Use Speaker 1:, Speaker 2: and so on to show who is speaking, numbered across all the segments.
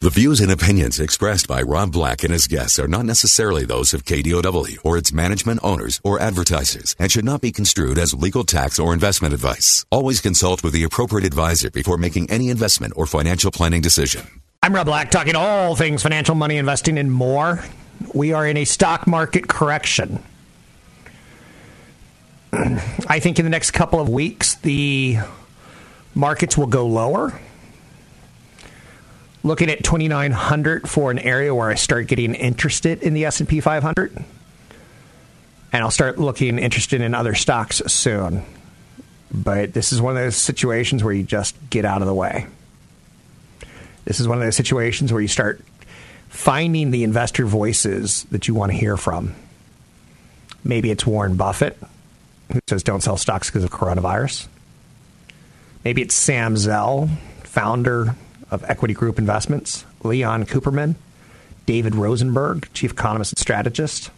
Speaker 1: The views and opinions expressed by Rob Black and his guests are not necessarily those of KDOW or its management owners or advertisers and should not be construed as legal tax or investment advice. Always consult with the appropriate advisor before making any investment or financial planning decision.
Speaker 2: I'm Rob Black, talking all things financial, money, investing, and more. We are in a stock market correction. I think in the next couple of weeks, the markets will go lower looking at 2900 for an area where I start getting interested in the S&P 500 and I'll start looking interested in other stocks soon. But this is one of those situations where you just get out of the way. This is one of those situations where you start finding the investor voices that you want to hear from. Maybe it's Warren Buffett, who says don't sell stocks because of coronavirus. Maybe it's Sam Zell, founder of Equity Group Investments, Leon Cooperman, David Rosenberg, chief economist and strategist,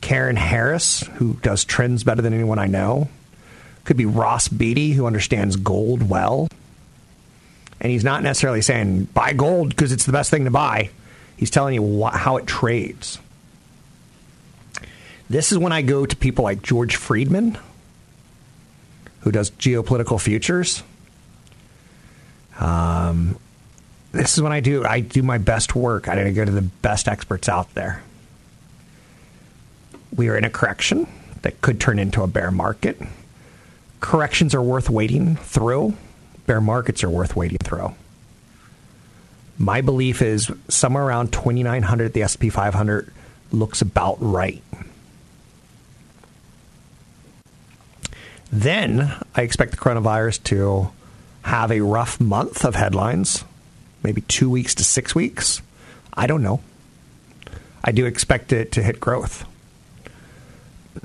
Speaker 2: Karen Harris, who does trends better than anyone I know. Could be Ross Beaty, who understands gold well. And he's not necessarily saying buy gold because it's the best thing to buy. He's telling you how it trades. This is when I go to people like George Friedman, who does geopolitical futures um, this is when I do I do my best work. I go to the best experts out there. We are in a correction that could turn into a bear market. Corrections are worth waiting through. Bear markets are worth waiting through. My belief is somewhere around 2900 the S&P 500 looks about right. Then I expect the coronavirus to have a rough month of headlines, maybe two weeks to six weeks. I don't know. I do expect it to hit growth.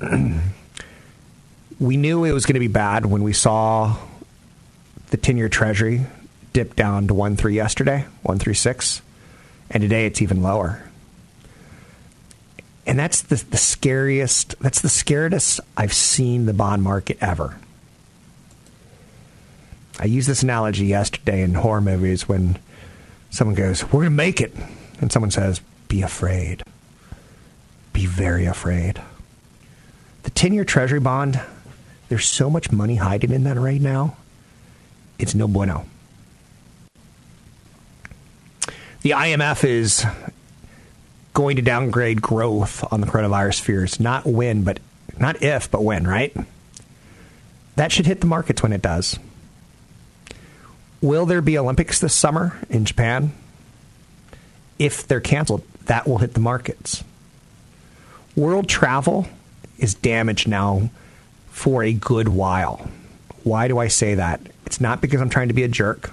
Speaker 2: we knew it was going to be bad when we saw the 10 year treasury dip down to 1 3 yesterday, 136, and today it's even lower. And that's the, the scariest, that's the scariest I've seen the bond market ever. I used this analogy yesterday in horror movies when someone goes, We're going to make it. And someone says, Be afraid. Be very afraid. The 10 year treasury bond, there's so much money hiding in that right now. It's no bueno. The IMF is going to downgrade growth on the coronavirus fears. Not when, but not if, but when, right? That should hit the markets when it does. Will there be Olympics this summer in Japan? If they're canceled, that will hit the markets. World travel is damaged now for a good while. Why do I say that? It's not because I'm trying to be a jerk.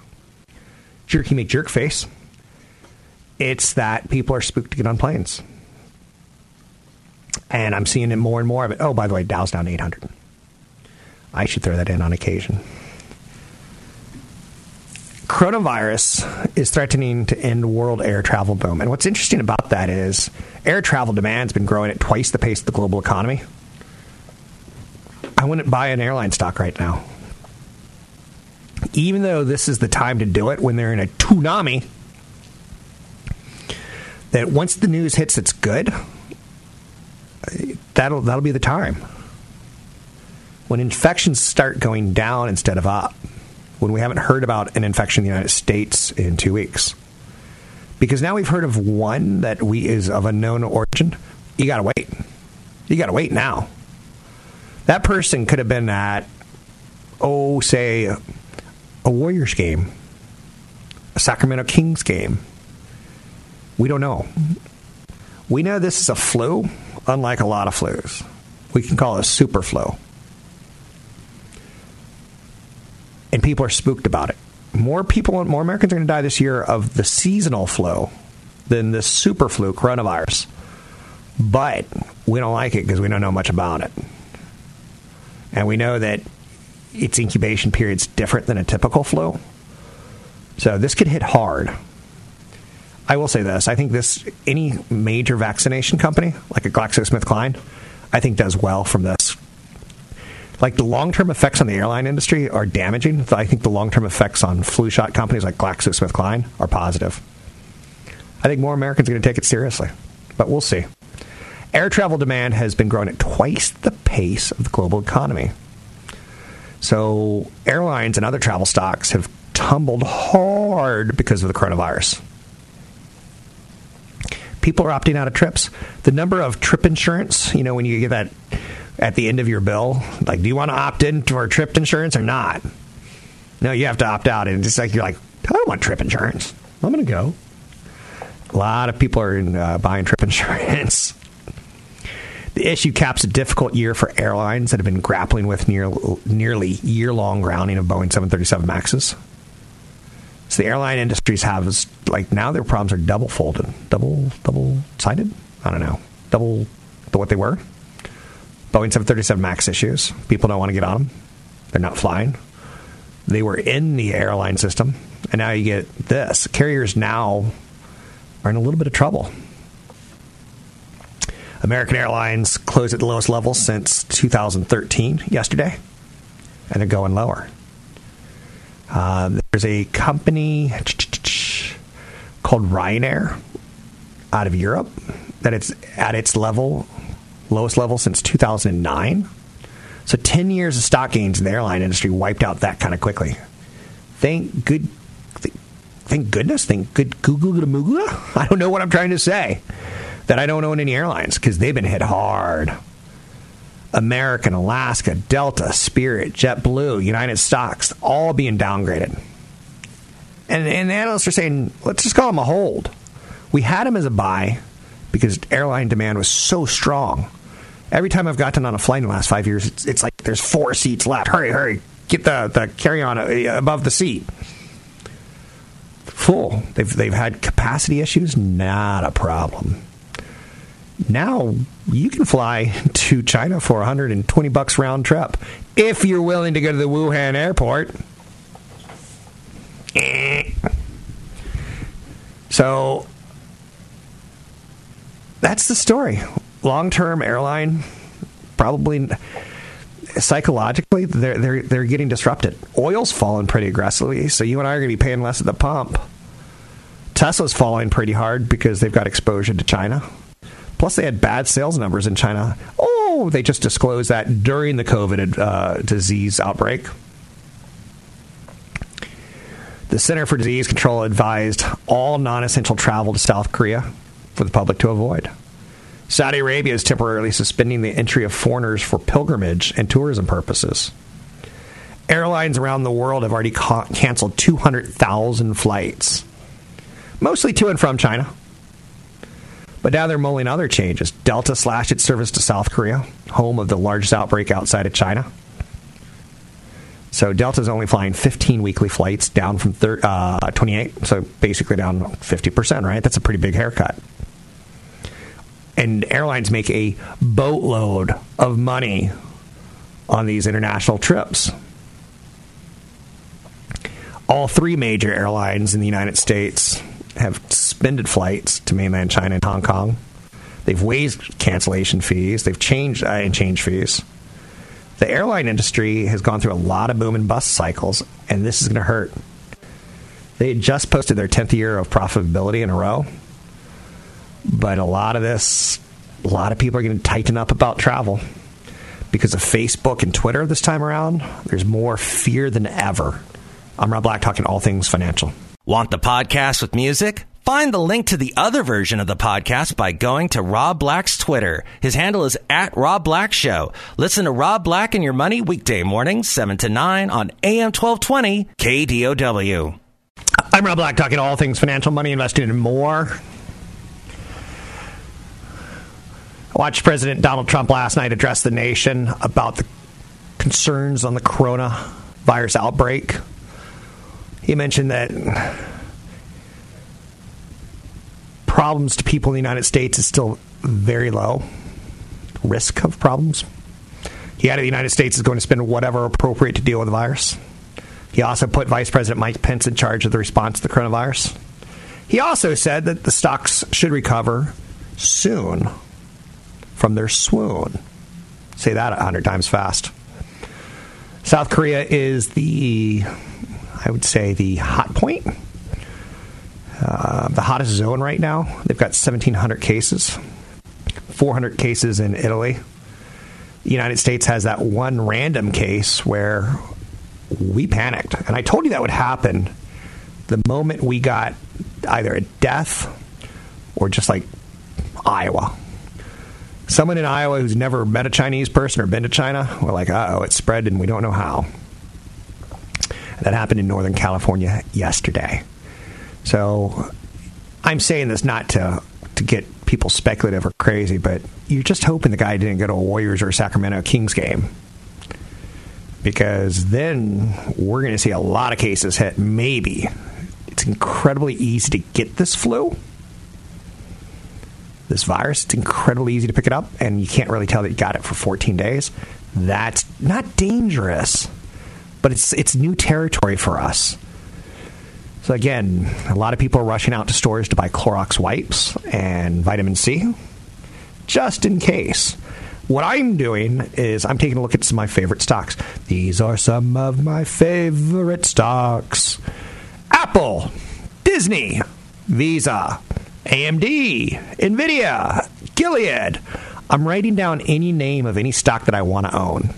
Speaker 2: Jerky make jerk face. It's that people are spooked to get on planes. And I'm seeing it more and more of it. Oh, by the way, Dow's down 800. I should throw that in on occasion coronavirus is threatening to end world air travel boom. And what's interesting about that is air travel demand's been growing at twice the pace of the global economy. I wouldn't buy an airline stock right now. Even though this is the time to do it when they're in a tsunami, that once the news hits it's good, that'll that'll be the time. When infections start going down instead of up, when we haven't heard about an infection in the United States in two weeks. Because now we've heard of one that we is of unknown origin. You got to wait. You got to wait now. That person could have been at, oh, say, a Warriors game, a Sacramento Kings game. We don't know. We know this is a flu, unlike a lot of flus. We can call it a super flu. And people are spooked about it. more people, more Americans are going to die this year of the seasonal flu than the super flu coronavirus. But we don't like it because we don't know much about it. And we know that its incubation period's different than a typical flu. So this could hit hard. I will say this: I think this any major vaccination company like a GlaxoSmithKline, I think does well from this. Like the long-term effects on the airline industry are damaging. I think the long-term effects on flu shot companies like GlaxoSmithKline are positive. I think more Americans are going to take it seriously, but we'll see. Air travel demand has been growing at twice the pace of the global economy. So airlines and other travel stocks have tumbled hard because of the coronavirus. People are opting out of trips. The number of trip insurance, you know, when you get that at the end of your bill, like, do you want to opt in for trip insurance or not? No, you have to opt out. And it's like, you're like, I don't want trip insurance. I'm going to go. A lot of people are in, uh, buying trip insurance. The issue caps a difficult year for airlines that have been grappling with near, nearly year long grounding of Boeing 737 MAXs. So the airline industries have like now their problems are double folded, double double sided. I don't know, double what they were. Boeing 737 Max issues. People don't want to get on them. They're not flying. They were in the airline system, and now you get this. Carriers now are in a little bit of trouble. American Airlines closed at the lowest level since 2013 yesterday, and they're going lower. Uh, there's a company called Ryanair out of Europe that it's at its level, lowest level since 2009. So 10 years of stock gains in the airline industry wiped out that kind of quickly. Thank good, thank goodness, thank good Google I don't know what I'm trying to say that I don't own any airlines because they've been hit hard. American, Alaska, Delta, Spirit, JetBlue, United Stocks, all being downgraded. And, and analysts are saying, let's just call them a hold. We had them as a buy because airline demand was so strong. Every time I've gotten on a flight in the last five years, it's, it's like there's four seats left. Hurry, hurry, get the, the carry on uh, above the seat. Full. They've, they've had capacity issues, not a problem now you can fly to China for 120 bucks round trip if you're willing to go to the Wuhan airport. So that's the story. Long term airline probably psychologically they're they're they're getting disrupted. Oil's fallen pretty aggressively, so you and I are going to be paying less at the pump. Tesla's falling pretty hard because they've got exposure to China. Plus, they had bad sales numbers in China. Oh, they just disclosed that during the COVID uh, disease outbreak. The Center for Disease Control advised all non essential travel to South Korea for the public to avoid. Saudi Arabia is temporarily suspending the entry of foreigners for pilgrimage and tourism purposes. Airlines around the world have already ca- canceled 200,000 flights, mostly to and from China. But now they're mulling other changes. Delta slashed its service to South Korea, home of the largest outbreak outside of China. So Delta's only flying 15 weekly flights, down from thir- uh, 28, so basically down 50%, right? That's a pretty big haircut. And airlines make a boatload of money on these international trips. All three major airlines in the United States have suspended flights to mainland China and Hong Kong. They've waived cancellation fees. They've changed uh, and change fees. The airline industry has gone through a lot of boom and bust cycles, and this is going to hurt. They just posted their 10th year of profitability in a row, but a lot of this, a lot of people are going to tighten up about travel because of Facebook and Twitter this time around. There's more fear than ever. I'm Rob Black, talking all things financial.
Speaker 3: Want the podcast with music? Find the link to the other version of the podcast by going to Rob Black's Twitter. His handle is at Rob Black Show. Listen to Rob Black and Your Money weekday mornings, 7 to 9 on AM 1220 KDOW.
Speaker 2: I'm Rob Black, talking all things financial, money, investing, and more. I watched President Donald Trump last night address the nation about the concerns on the coronavirus outbreak he mentioned that problems to people in the United States is still very low. Risk of problems. He added the United States is going to spend whatever appropriate to deal with the virus. He also put Vice President Mike Pence in charge of the response to the coronavirus. He also said that the stocks should recover soon from their swoon. Say that a hundred times fast. South Korea is the, I would say, the hot point, uh, the hottest zone right now. They've got 1,700 cases, 400 cases in Italy. The United States has that one random case where we panicked. And I told you that would happen the moment we got either a death or just like Iowa. Someone in Iowa who's never met a Chinese person or been to China, we're like, oh, it's spread and we don't know how. That happened in Northern California yesterday. So I'm saying this not to to get people speculative or crazy, but you're just hoping the guy didn't go to a Warriors or a Sacramento Kings game. Because then we're going to see a lot of cases hit. Maybe. It's incredibly easy to get this flu, this virus. It's incredibly easy to pick it up, and you can't really tell that you got it for 14 days. That's not dangerous, but it's, it's new territory for us. So again, a lot of people are rushing out to stores to buy Clorox wipes and vitamin C, just in case. What I'm doing is I'm taking a look at some of my favorite stocks. These are some of my favorite stocks: Apple, Disney, Visa, AMD, Nvidia, Gilead. I'm writing down any name of any stock that I want to own,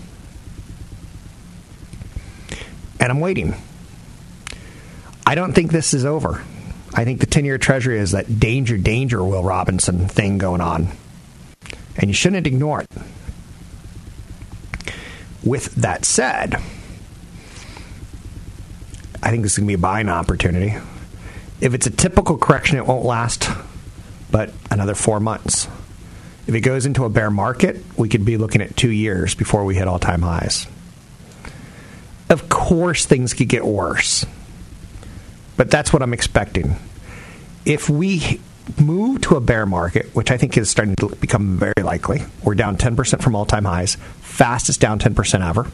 Speaker 2: and I'm waiting. I don't think this is over. I think the 10 year treasury is that danger, danger, Will Robinson thing going on. And you shouldn't ignore it. With that said, I think this is going to be a buying opportunity. If it's a typical correction, it won't last but another four months. If it goes into a bear market, we could be looking at two years before we hit all time highs. Of course, things could get worse but that's what I'm expecting. If we move to a bear market, which I think is starting to become very likely, we're down 10% from all time highs, fastest down 10% ever.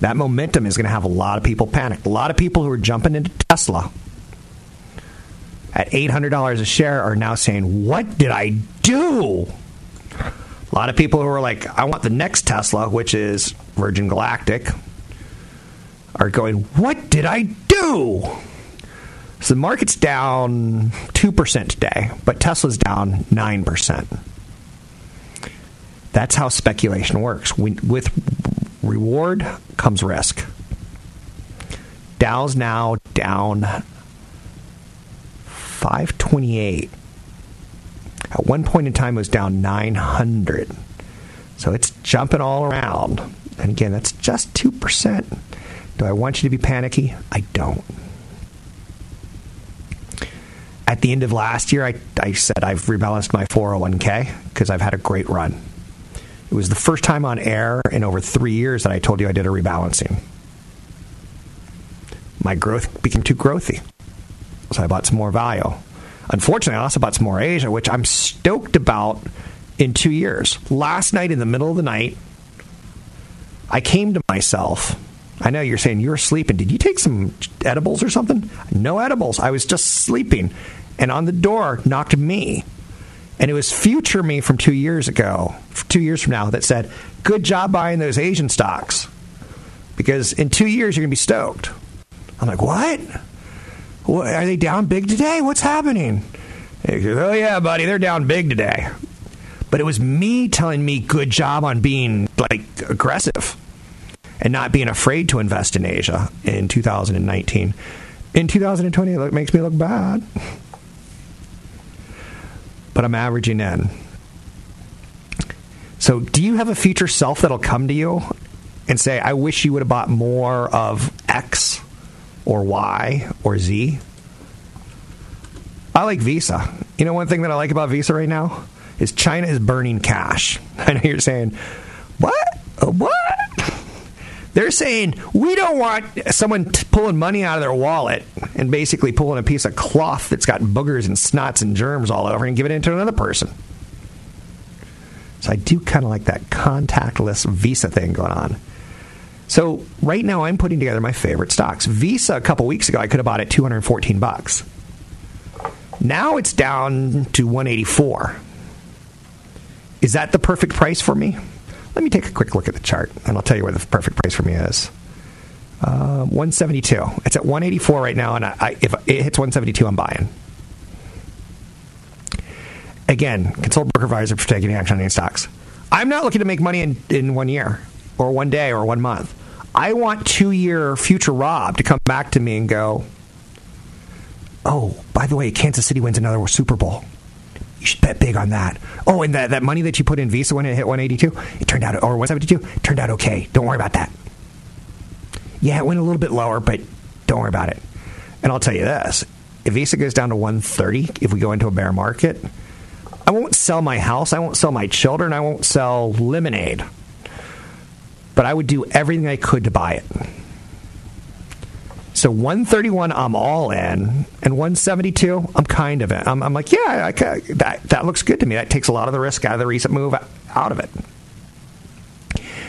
Speaker 2: That momentum is going to have a lot of people panic. A lot of people who are jumping into Tesla at $800 a share are now saying, What did I do? A lot of people who are like, I want the next Tesla, which is Virgin Galactic, are going, What did I do? So the market's down 2% today, but Tesla's down 9%. That's how speculation works. With reward comes risk. Dow's now down 528. At one point in time, it was down 900. So it's jumping all around. And again, that's just 2%. Do I want you to be panicky? I don't. At the end of last year, I, I said I've rebalanced my 401k because I've had a great run. It was the first time on air in over three years that I told you I did a rebalancing. My growth became too growthy. So I bought some more value. Unfortunately, I also bought some more Asia, which I'm stoked about in two years. Last night, in the middle of the night, I came to myself I know you're saying you're sleeping. Did you take some edibles or something? No edibles. I was just sleeping. And on the door knocked me. And it was future me from two years ago, two years from now, that said, Good job buying those Asian stocks. Because in two years, you're going to be stoked. I'm like, What? what? Are they down big today? What's happening? Goes, oh, yeah, buddy, they're down big today. But it was me telling me good job on being like aggressive and not being afraid to invest in Asia in 2019. In 2020, it makes me look bad. But I'm averaging in. So, do you have a future self that'll come to you and say, I wish you would have bought more of X or Y or Z? I like Visa. You know, one thing that I like about Visa right now is China is burning cash. I know you're saying, what? What? They're saying we don't want someone t- pulling money out of their wallet and basically pulling a piece of cloth that's got boogers and snots and germs all over and giving it to another person. So I do kind of like that contactless Visa thing going on. So right now I'm putting together my favorite stocks. Visa a couple weeks ago I could have bought it 214 bucks. Now it's down to 184. Is that the perfect price for me? Let me take a quick look at the chart and I'll tell you where the perfect price for me is. Uh, 172. It's at 184 right now, and I, I, if it hits 172, I'm buying. Again, consult broker advisor for taking action on any stocks. I'm not looking to make money in, in one year or one day or one month. I want two year future Rob to come back to me and go, oh, by the way, Kansas City wins another Super Bowl. Bet big on that. Oh, and that, that money that you put in Visa when it hit 182, it turned out, or 172, it turned out okay. Don't worry about that. Yeah, it went a little bit lower, but don't worry about it. And I'll tell you this if Visa goes down to 130, if we go into a bear market, I won't sell my house, I won't sell my children, I won't sell lemonade. But I would do everything I could to buy it. So 131, I'm all in, and 172, I'm kind of in. I'm, I'm like, yeah, that that looks good to me. That takes a lot of the risk out of the recent move out of it.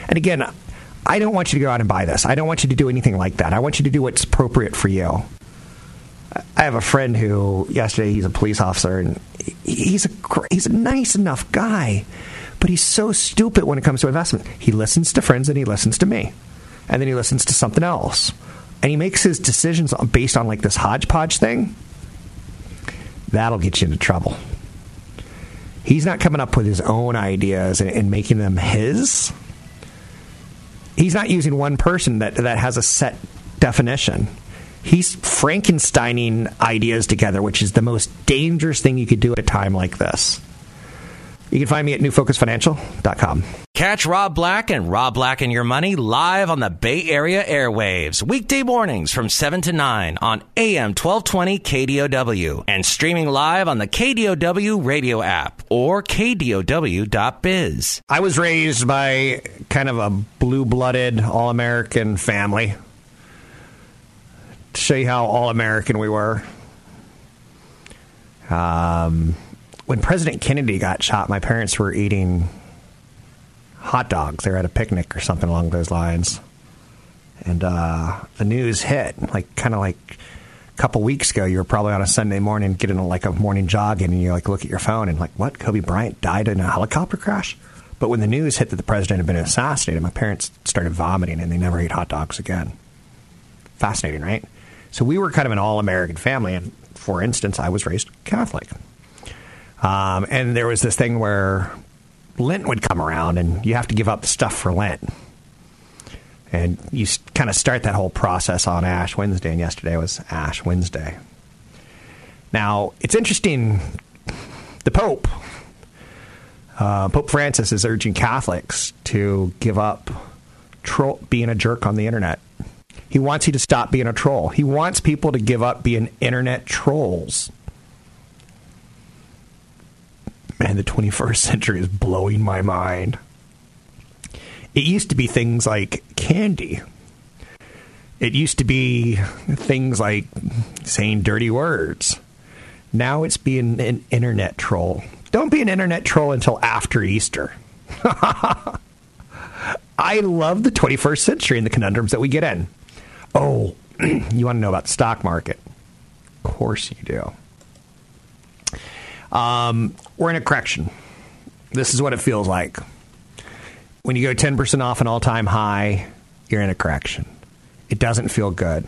Speaker 2: And again, I don't want you to go out and buy this. I don't want you to do anything like that. I want you to do what's appropriate for you. I have a friend who yesterday he's a police officer and he's a he's a nice enough guy, but he's so stupid when it comes to investment. He listens to friends and he listens to me, and then he listens to something else, and he makes his decisions based on like this hodgepodge thing. That'll get you into trouble. He's not coming up with his own ideas and, and making them his. He's not using one person that that has a set definition he's Frankensteining ideas together, which is the most dangerous thing you could do at a time like this. You can find me at newfocusfinancial.com.
Speaker 3: Catch Rob Black and Rob Black and Your Money live on the Bay Area airwaves, weekday mornings from 7 to 9 on AM 1220 KDOW and streaming live on the KDOW radio app or KDOW.biz.
Speaker 2: I was raised by kind of a blue blooded, all American family to show you how all American we were. Um, when President Kennedy got shot, my parents were eating hot dogs. They were at a picnic or something along those lines. And uh, the news hit, like kind of like a couple weeks ago. You were probably on a Sunday morning getting a, like a morning jog, and you like look at your phone and like, what? Kobe Bryant died in a helicopter crash. But when the news hit that the president had been assassinated, my parents started vomiting, and they never ate hot dogs again. Fascinating, right? So we were kind of an all American family. And for instance, I was raised Catholic. Um, and there was this thing where Lent would come around and you have to give up stuff for Lent. And you kind of start that whole process on Ash Wednesday, and yesterday was Ash Wednesday. Now, it's interesting, the Pope, uh, Pope Francis, is urging Catholics to give up being a jerk on the internet. He wants you to stop being a troll. He wants people to give up being internet trolls. Man, the 21st century is blowing my mind. It used to be things like candy. It used to be things like saying dirty words. Now it's being an internet troll. Don't be an internet troll until after Easter. I love the 21st century and the conundrums that we get in. Oh, you want to know about the stock market? Of course you do. Um, we're in a correction. This is what it feels like. When you go 10% off an all time high, you're in a correction. It doesn't feel good.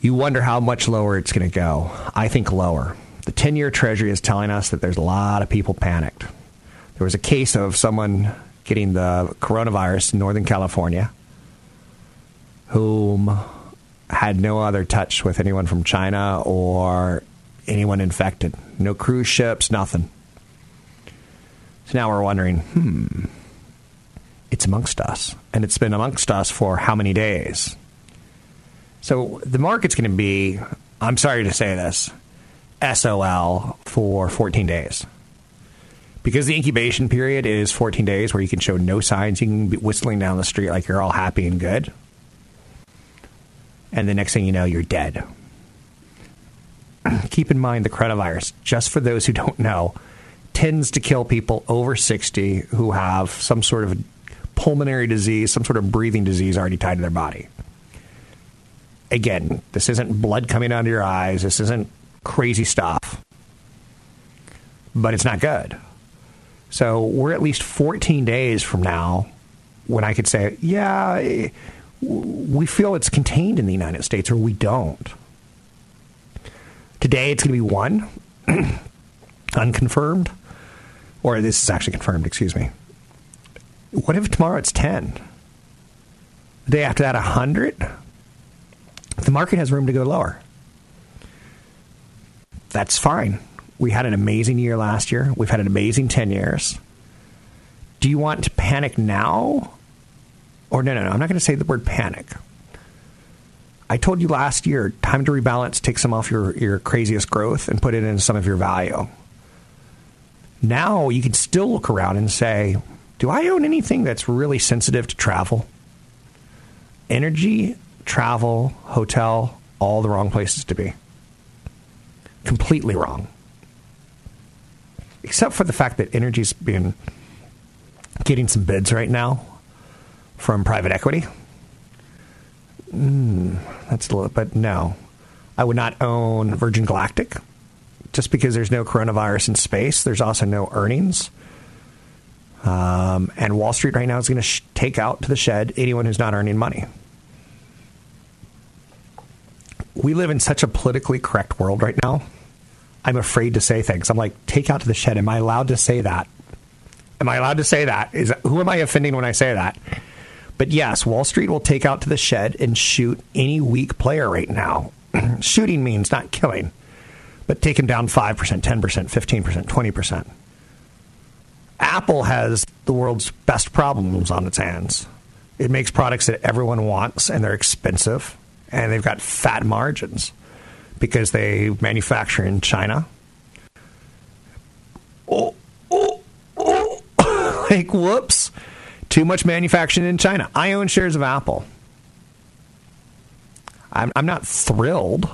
Speaker 2: You wonder how much lower it's going to go. I think lower. The 10 year Treasury is telling us that there's a lot of people panicked. There was a case of someone getting the coronavirus in Northern California whom had no other touch with anyone from China or anyone infected. No cruise ships, nothing. So now we're wondering, hmm, it's amongst us. And it's been amongst us for how many days? So the market's going to be, I'm sorry to say this, SOL for 14 days. Because the incubation period is 14 days where you can show no signs, you can be whistling down the street like you're all happy and good. And the next thing you know, you're dead. Keep in mind the coronavirus, just for those who don't know, tends to kill people over 60 who have some sort of pulmonary disease, some sort of breathing disease already tied to their body. Again, this isn't blood coming out of your eyes. This isn't crazy stuff. But it's not good. So we're at least 14 days from now when I could say, yeah, we feel it's contained in the United States or we don't. Today it's going to be one, unconfirmed, or this is actually confirmed, excuse me. What if tomorrow it's 10? The day after that, 100? The market has room to go lower. That's fine. We had an amazing year last year. We've had an amazing 10 years. Do you want to panic now? Or no, no, no. I'm not going to say the word panic. I told you last year, time to rebalance, take some off your, your craziest growth and put it in some of your value. Now you can still look around and say, do I own anything that's really sensitive to travel? Energy, travel, hotel, all the wrong places to be. Completely wrong. Except for the fact that energy's been getting some bids right now from private equity. That's a little, but no. I would not own Virgin Galactic just because there's no coronavirus in space. There's also no earnings. Um, and Wall Street right now is going to sh- take out to the shed anyone who's not earning money. We live in such a politically correct world right now. I'm afraid to say things. I'm like, take out to the shed. Am I allowed to say that? Am I allowed to say that? Is who am I offending when I say that? But yes, Wall Street will take out to the shed and shoot any weak player right now. Shooting means not killing, but take him down 5%, 10%, 15%, 20%. Apple has the world's best problems on its hands. It makes products that everyone wants and they're expensive and they've got fat margins because they manufacture in China. Oh, oh, oh. like, whoops. Too much manufacturing in China. I own shares of Apple. I'm, I'm not thrilled.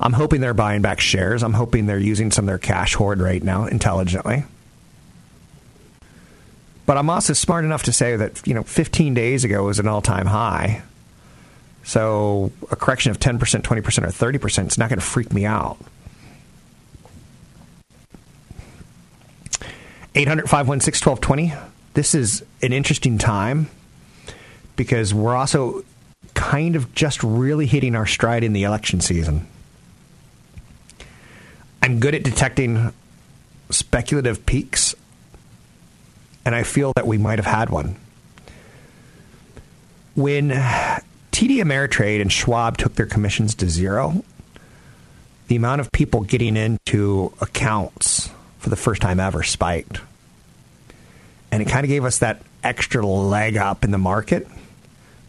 Speaker 2: I'm hoping they're buying back shares. I'm hoping they're using some of their cash hoard right now intelligently. But I'm also smart enough to say that, you know, 15 days ago was an all time high. So a correction of 10%, 20%, or 30% is not going to freak me out. 800 516 1220. This is an interesting time because we're also kind of just really hitting our stride in the election season. I'm good at detecting speculative peaks and I feel that we might have had one. When TD Ameritrade and Schwab took their commissions to zero, the amount of people getting into accounts for the first time ever spiked. And it kind of gave us that extra leg up in the market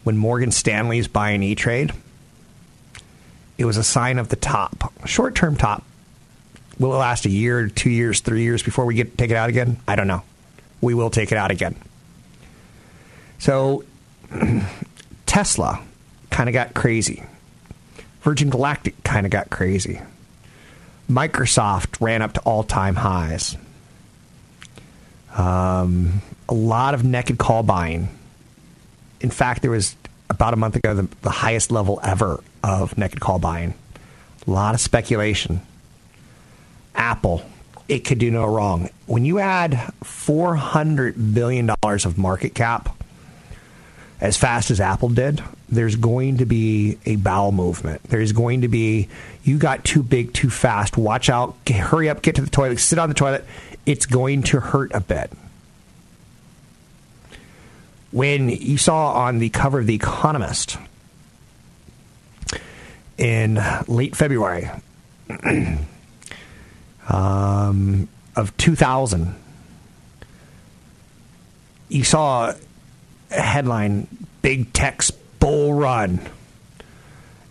Speaker 2: when Morgan Stanley's buying E Trade. It was a sign of the top, short term top. Will it last a year, two years, three years before we get take it out again? I don't know we will take it out again. So Tesla kind of got crazy. Virgin Galactic kind of got crazy. Microsoft ran up to all time highs. Um, a lot of naked call buying. In fact, there was about a month ago the, the highest level ever of naked call buying. A lot of speculation. Apple it could do no wrong. When you add $400 billion of market cap as fast as Apple did, there's going to be a bowel movement. There's going to be, you got too big too fast. Watch out. Hurry up. Get to the toilet. Sit on the toilet. It's going to hurt a bit. When you saw on the cover of The Economist in late February, um, of 2000, you saw a headline Big Tech's Bull Run.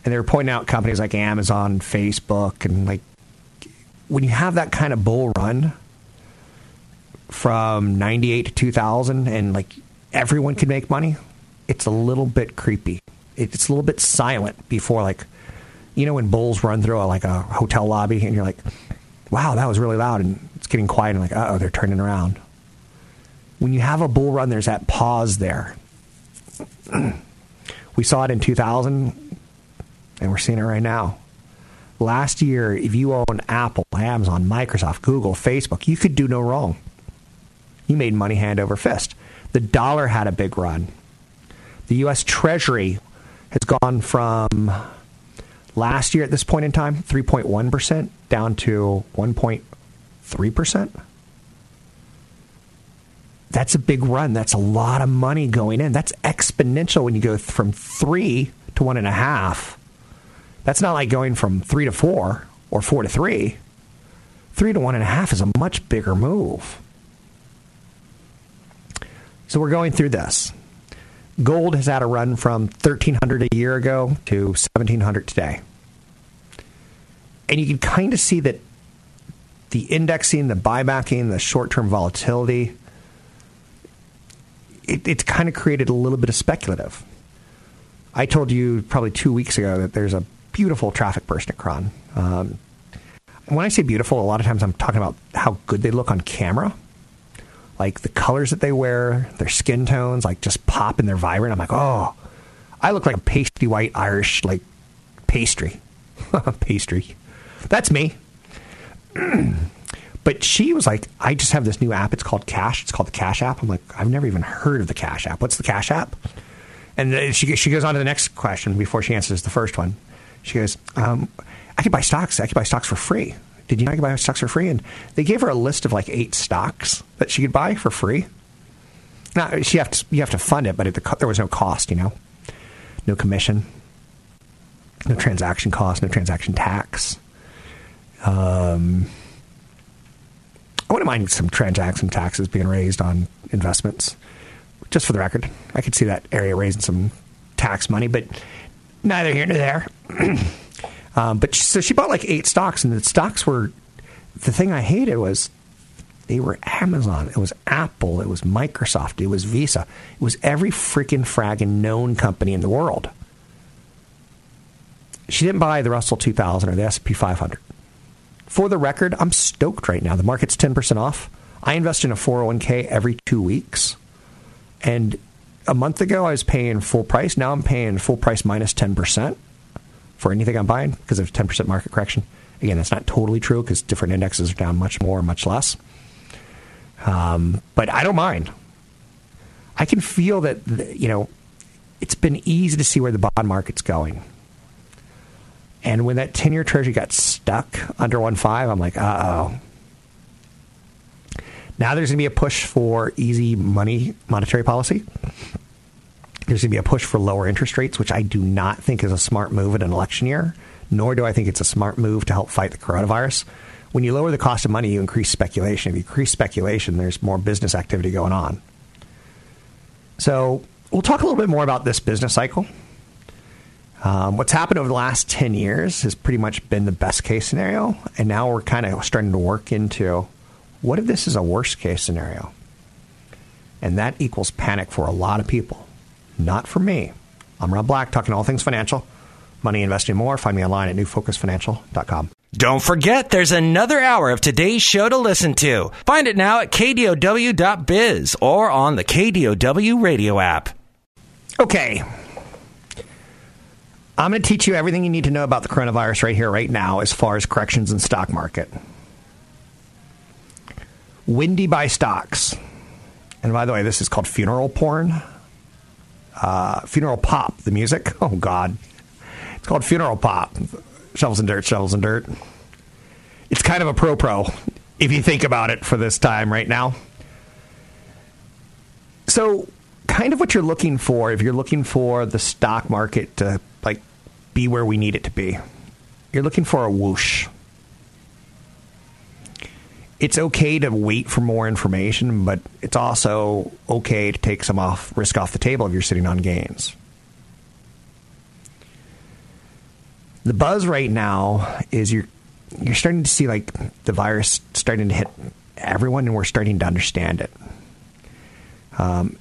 Speaker 2: And they were pointing out companies like Amazon, Facebook, and like when you have that kind of bull run, from 98 to 2000 and like everyone could make money, it's a little bit creepy. It's a little bit silent before like you know when bulls run through a, like a hotel lobby and you're like, wow, that was really loud and it's getting quiet and like, oh, they're turning around. When you have a bull run, there's that pause there. we saw it in 2000 and we're seeing it right now. Last year, if you own Apple, Amazon, Microsoft, Google, Facebook, you could do no wrong. You made money hand over fist. The dollar had a big run. The U.S. Treasury has gone from last year at this point in time, 3.1% down to 1.3%. That's a big run. That's a lot of money going in. That's exponential when you go from three to one and a half. That's not like going from three to four or four to three. Three to one and a half is a much bigger move. So we're going through this. Gold has had a run from 1300 a year ago to 1700 today. And you can kind of see that the indexing, the buybacking, the short term volatility, it, it's kind of created a little bit of speculative. I told you probably two weeks ago that there's a beautiful traffic burst at KRON. Um, when I say beautiful, a lot of times I'm talking about how good they look on camera. Like the colors that they wear, their skin tones, like just pop and they're vibrant. I'm like, oh, I look like a pasty white Irish, like pastry. pastry. That's me. but she was like, I just have this new app. It's called Cash. It's called the Cash app. I'm like, I've never even heard of the Cash app. What's the Cash app? And she, she goes on to the next question before she answers the first one. She goes, um, I could buy stocks. I could buy stocks for free. Did you know I could buy stocks for free? And they gave her a list of like eight stocks that she could buy for free. Now she have to you have to fund it, but there was no cost. You know, no commission, no transaction cost, no transaction tax. Um, I wouldn't mind some transaction taxes being raised on investments. Just for the record, I could see that area raising some tax money, but neither here nor there. um, but she, so she bought like eight stocks, and the stocks were the thing I hated was they were Amazon, it was Apple, it was Microsoft, it was Visa, it was every freaking fragging known company in the world. She didn't buy the Russell 2000 or the S&P 500. For the record, I'm stoked right now. The market's 10% off. I invest in a 401k every two weeks, and a month ago, I was paying full price. Now I'm paying full price minus 10% for anything I'm buying because of 10% market correction. Again, that's not totally true because different indexes are down much more, much less. Um, but I don't mind. I can feel that, you know, it's been easy to see where the bond market's going. And when that 10 year treasury got stuck under 1.5, I'm like, uh oh now there's going to be a push for easy money monetary policy. There's going to be a push for lower interest rates, which I do not think is a smart move in an election year, nor do I think it's a smart move to help fight the coronavirus. When you lower the cost of money, you increase speculation. If you increase speculation, there's more business activity going on. So we'll talk a little bit more about this business cycle. Um, what's happened over the last 10 years has pretty much been the best case scenario, and now we're kind of starting to work into what if this is a worst case scenario? And that equals panic for a lot of people. Not for me. I'm Rob Black, talking all things financial, money investing more. Find me online at newfocusfinancial.com.
Speaker 3: Don't forget, there's another hour of today's show to listen to. Find it now at kdow.biz or on the KDOW radio app.
Speaker 2: Okay. I'm going to teach you everything you need to know about the coronavirus right here, right now, as far as corrections in stock market. Windy by Stocks. And by the way, this is called funeral porn. Uh, funeral pop, the music. Oh, God. It's called funeral pop. Shovels and dirt, shovels and dirt. It's kind of a pro pro if you think about it for this time right now. So, kind of what you're looking for if you're looking for the stock market to like be where we need it to be. You're looking for a whoosh it's okay to wait for more information, but it's also okay to take some off risk off the table if you're sitting on gains. The buzz right now is you're you're starting to see like the virus starting to hit everyone, and we're starting to understand it. Um,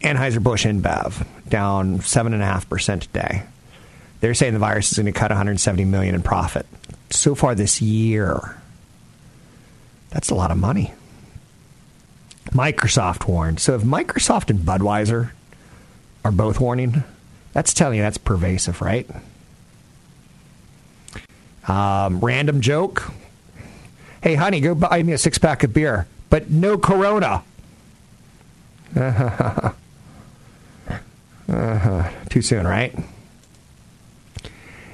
Speaker 2: Anheuser-Busch InBev down 7.5% today. They're saying the virus is going to cut 170 million in profit. So far this year, that's a lot of money. Microsoft warned. So if Microsoft and Budweiser are both warning, that's telling you that's pervasive, right? Um, random joke. Hey, honey, go buy me a six pack of beer, but no Corona. uh-huh. Too soon, right?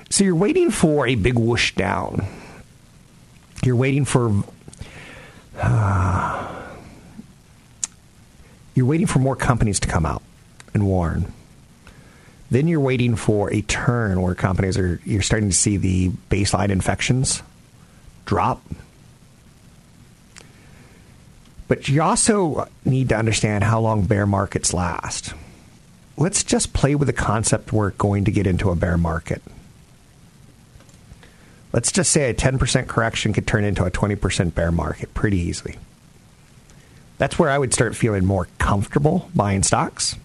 Speaker 2: So you're waiting for a big whoosh down. You're waiting for. You're waiting for more companies to come out and warn. Then you're waiting for a turn where companies are. You're starting to see the baseline infections drop. But you also need to understand how long bear markets last. Let's just play with the concept we're going to get into a bear market. Let's just say a 10% correction could turn into a 20% bear market pretty easily. That's where I would start feeling more comfortable buying stocks.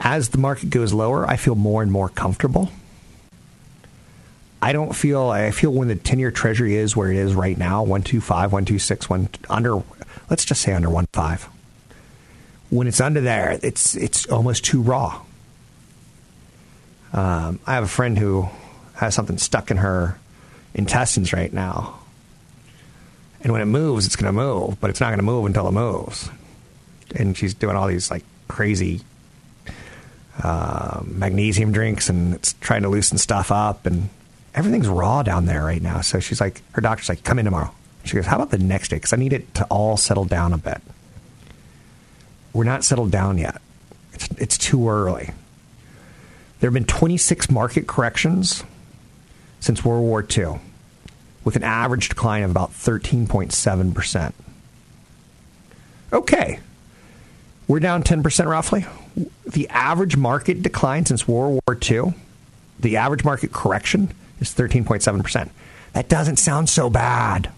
Speaker 2: As the market goes lower, I feel more and more comfortable. I don't feel, I feel when the 10 year treasury is where it is right now 125, 126, one, under, let's just say under 1.5. When it's under there, it's, it's almost too raw. Um, I have a friend who has something stuck in her intestines right now. And when it moves, it's going to move, but it's not going to move until it moves. And she's doing all these like crazy uh, magnesium drinks and it's trying to loosen stuff up. And everything's raw down there right now. So she's like, her doctor's like, come in tomorrow. She goes, how about the next day? Because I need it to all settle down a bit. We're not settled down yet. It's, it's too early. There have been 26 market corrections since World War II, with an average decline of about 13.7%. Okay. We're down 10% roughly. The average market decline since World War II, the average market correction is 13.7%. That doesn't sound so bad.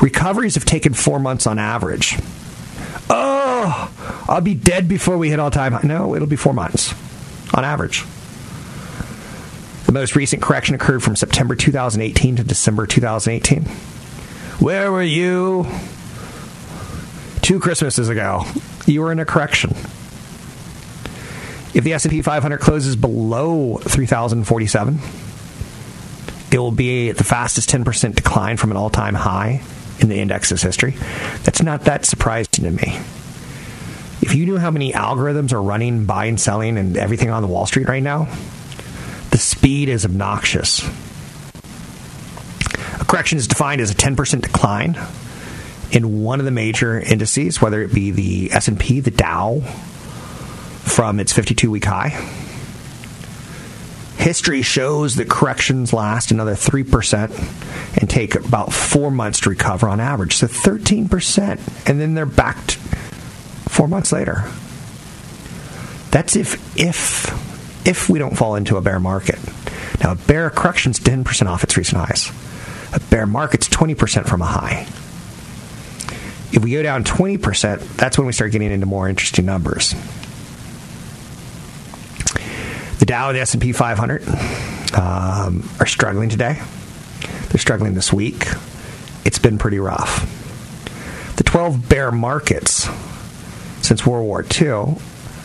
Speaker 2: Recoveries have taken four months on average. Oh, I'll be dead before we hit all time. High no, it'll be four months on average. The most recent correction occurred from September 2018 to December 2018. Where were you two Christmases ago? You were in a correction. If the S&P 500 closes below 3047, it will be the fastest 10% decline from an all-time high in the index's history. That's not that surprising to me. If you knew how many algorithms are running, buying, selling, and everything on the Wall Street right now, the speed is obnoxious. A correction is defined as a 10% decline in one of the major indices, whether it be the S&P, the Dow, from its 52-week high. History shows that corrections last another 3% and take about four months to recover on average. So 13%. And then they're back four months later. That's if, if, if we don't fall into a bear market. Now, a bear correction's 10% off its recent highs. A bear market's 20% from a high. If we go down 20%, that's when we start getting into more interesting numbers. The Dow and the S&P 500 um, are struggling today. They're struggling this week. It's been pretty rough. The 12 bear markets since World War II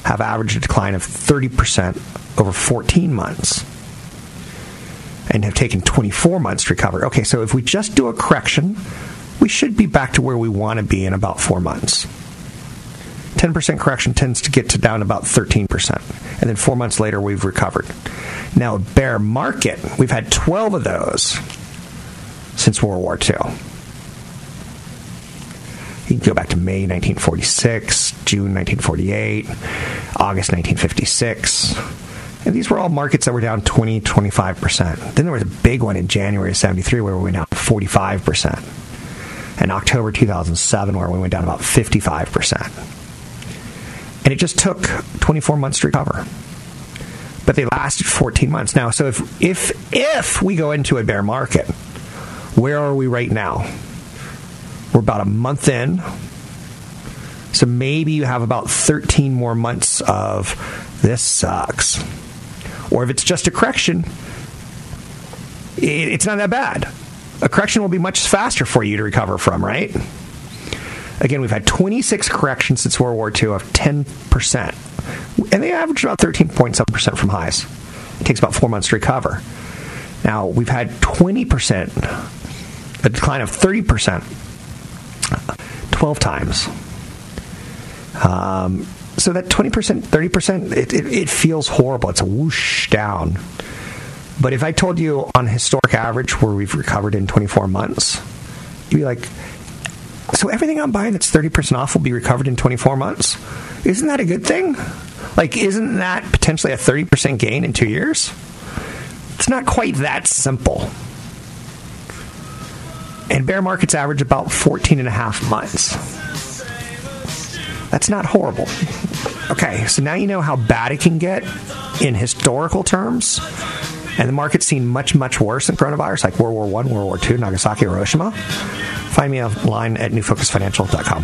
Speaker 2: have averaged a decline of 30% over 14 months and have taken 24 months to recover. Okay, so if we just do a correction, we should be back to where we want to be in about four months. 10% correction tends to get to down about 13%. And then four months later, we've recovered. Now, bear market, we've had 12 of those since World War II. You can go back to May 1946, June 1948, August 1956. And these were all markets that were down 20, 25%. Then there was a big one in January of 73 where we went down 45%. And October 2007 where we went down about 55%. And it just took 24 months to recover. But they lasted 14 months. Now, so if if if we go into a bear market, Where are we right now? We're about a month in. So maybe you have about 13 more months of this sucks. Or if it's just a correction, it's not that bad. A correction will be much faster for you to recover from, right? Again, we've had 26 corrections since World War II of 10%. And they average about 13.7% from highs. It takes about four months to recover. Now, we've had 20%, a decline of 30%, 12 times. Um, so that 20%, 30%, it, it, it feels horrible. It's a whoosh down. But if I told you on historic average where we've recovered in 24 months, you'd be like, so everything I'm buying that's 30% off will be recovered in 24 months? Isn't that a good thing? Like, isn't that potentially a 30% gain in two years? It's not quite that simple. And bear markets average about 14 and a half months. That's not horrible. Okay, so now you know how bad it can get in historical terms. And the market's seen much, much worse than coronavirus, like World War I, World War II, Nagasaki, Hiroshima. Find me online at newfocusfinancial.com.